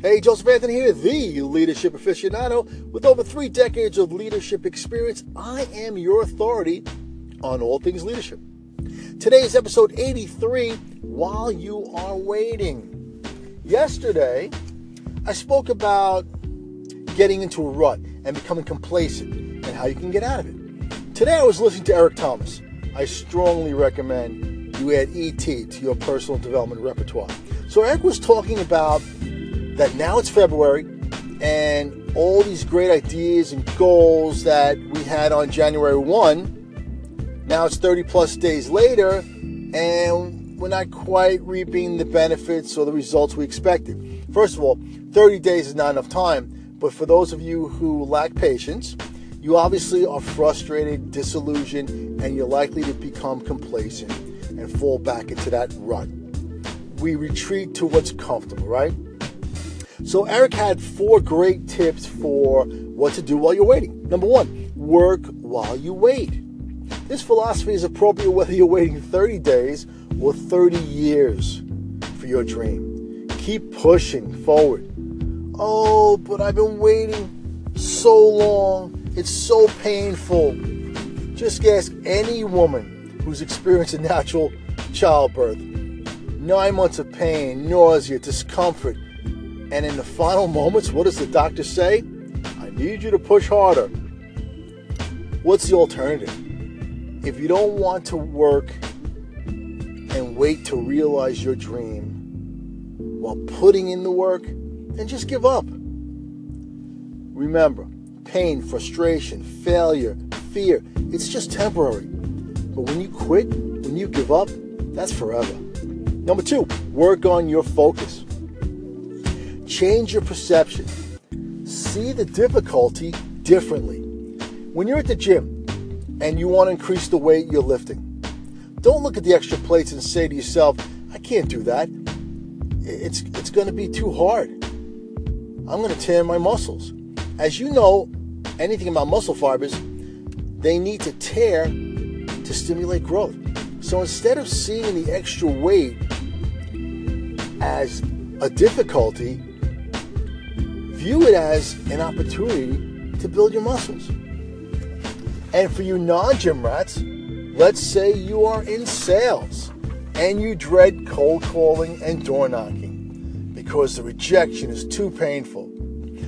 Hey, Joseph Anthony here, the leadership aficionado. With over three decades of leadership experience, I am your authority on all things leadership. Today is episode 83 While You Are Waiting. Yesterday, I spoke about getting into a rut and becoming complacent and how you can get out of it. Today, I was listening to Eric Thomas. I strongly recommend you add ET to your personal development repertoire. So, Eric was talking about that now it's February and all these great ideas and goals that we had on January 1, now it's 30 plus days later and we're not quite reaping the benefits or the results we expected. First of all, 30 days is not enough time, but for those of you who lack patience, you obviously are frustrated, disillusioned, and you're likely to become complacent and fall back into that rut. We retreat to what's comfortable, right? So, Eric had four great tips for what to do while you're waiting. Number one, work while you wait. This philosophy is appropriate whether you're waiting 30 days or 30 years for your dream. Keep pushing forward. Oh, but I've been waiting so long. It's so painful. Just ask any woman who's experienced a natural childbirth. Nine months of pain, nausea, discomfort, and in the final moments, what does the doctor say? I need you to push harder. What's the alternative? If you don't want to work and wait to realize your dream while putting in the work, then just give up. Remember, pain, frustration, failure, fear, it's just temporary. But when you quit, when you give up, that's forever. Number two, work on your focus. Change your perception. See the difficulty differently. When you're at the gym and you want to increase the weight you're lifting, don't look at the extra plates and say to yourself, I can't do that. It's, it's going to be too hard. I'm going to tear my muscles. As you know, anything about muscle fibers, they need to tear to stimulate growth. So instead of seeing the extra weight as a difficulty, view it as an opportunity to build your muscles. And for you non gym rats, let's say you are in sales and you dread cold calling and door knocking because the rejection is too painful.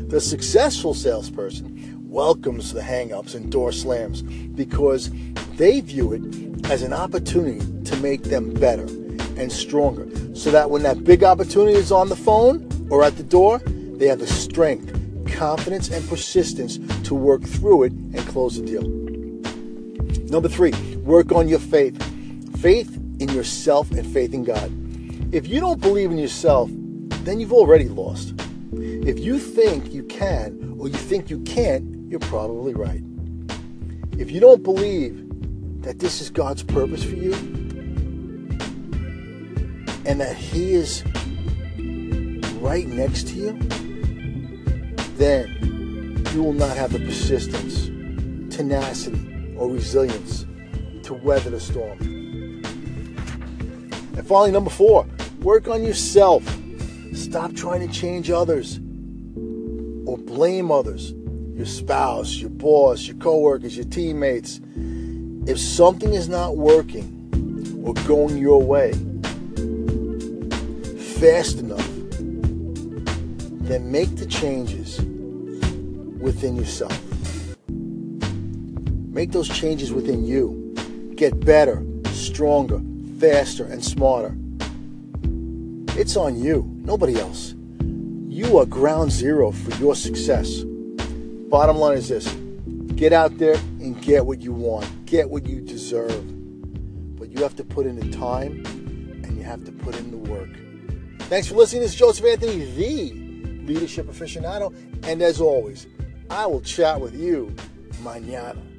The successful salesperson welcomes the hangups and door slams because they view it as an opportunity to make them better and stronger so that when that big opportunity is on the phone or at the door, they have the strength, confidence, and persistence to work through it and close the deal. Number three, work on your faith. Faith in yourself and faith in God. If you don't believe in yourself, then you've already lost. If you think you can or you think you can't, you're probably right. If you don't believe that this is God's purpose for you and that He is right next to you, then you will not have the persistence, tenacity, or resilience to weather the storm. And finally, number four, work on yourself. Stop trying to change others or blame others your spouse, your boss, your coworkers, your teammates. If something is not working or going your way fast enough, then make the changes within yourself. Make those changes within you. Get better, stronger, faster, and smarter. It's on you, nobody else. You are ground zero for your success. Bottom line is this get out there and get what you want, get what you deserve. But you have to put in the time and you have to put in the work. Thanks for listening. This is Joseph Anthony, the leadership aficionado. And as always, I will chat with you mañana.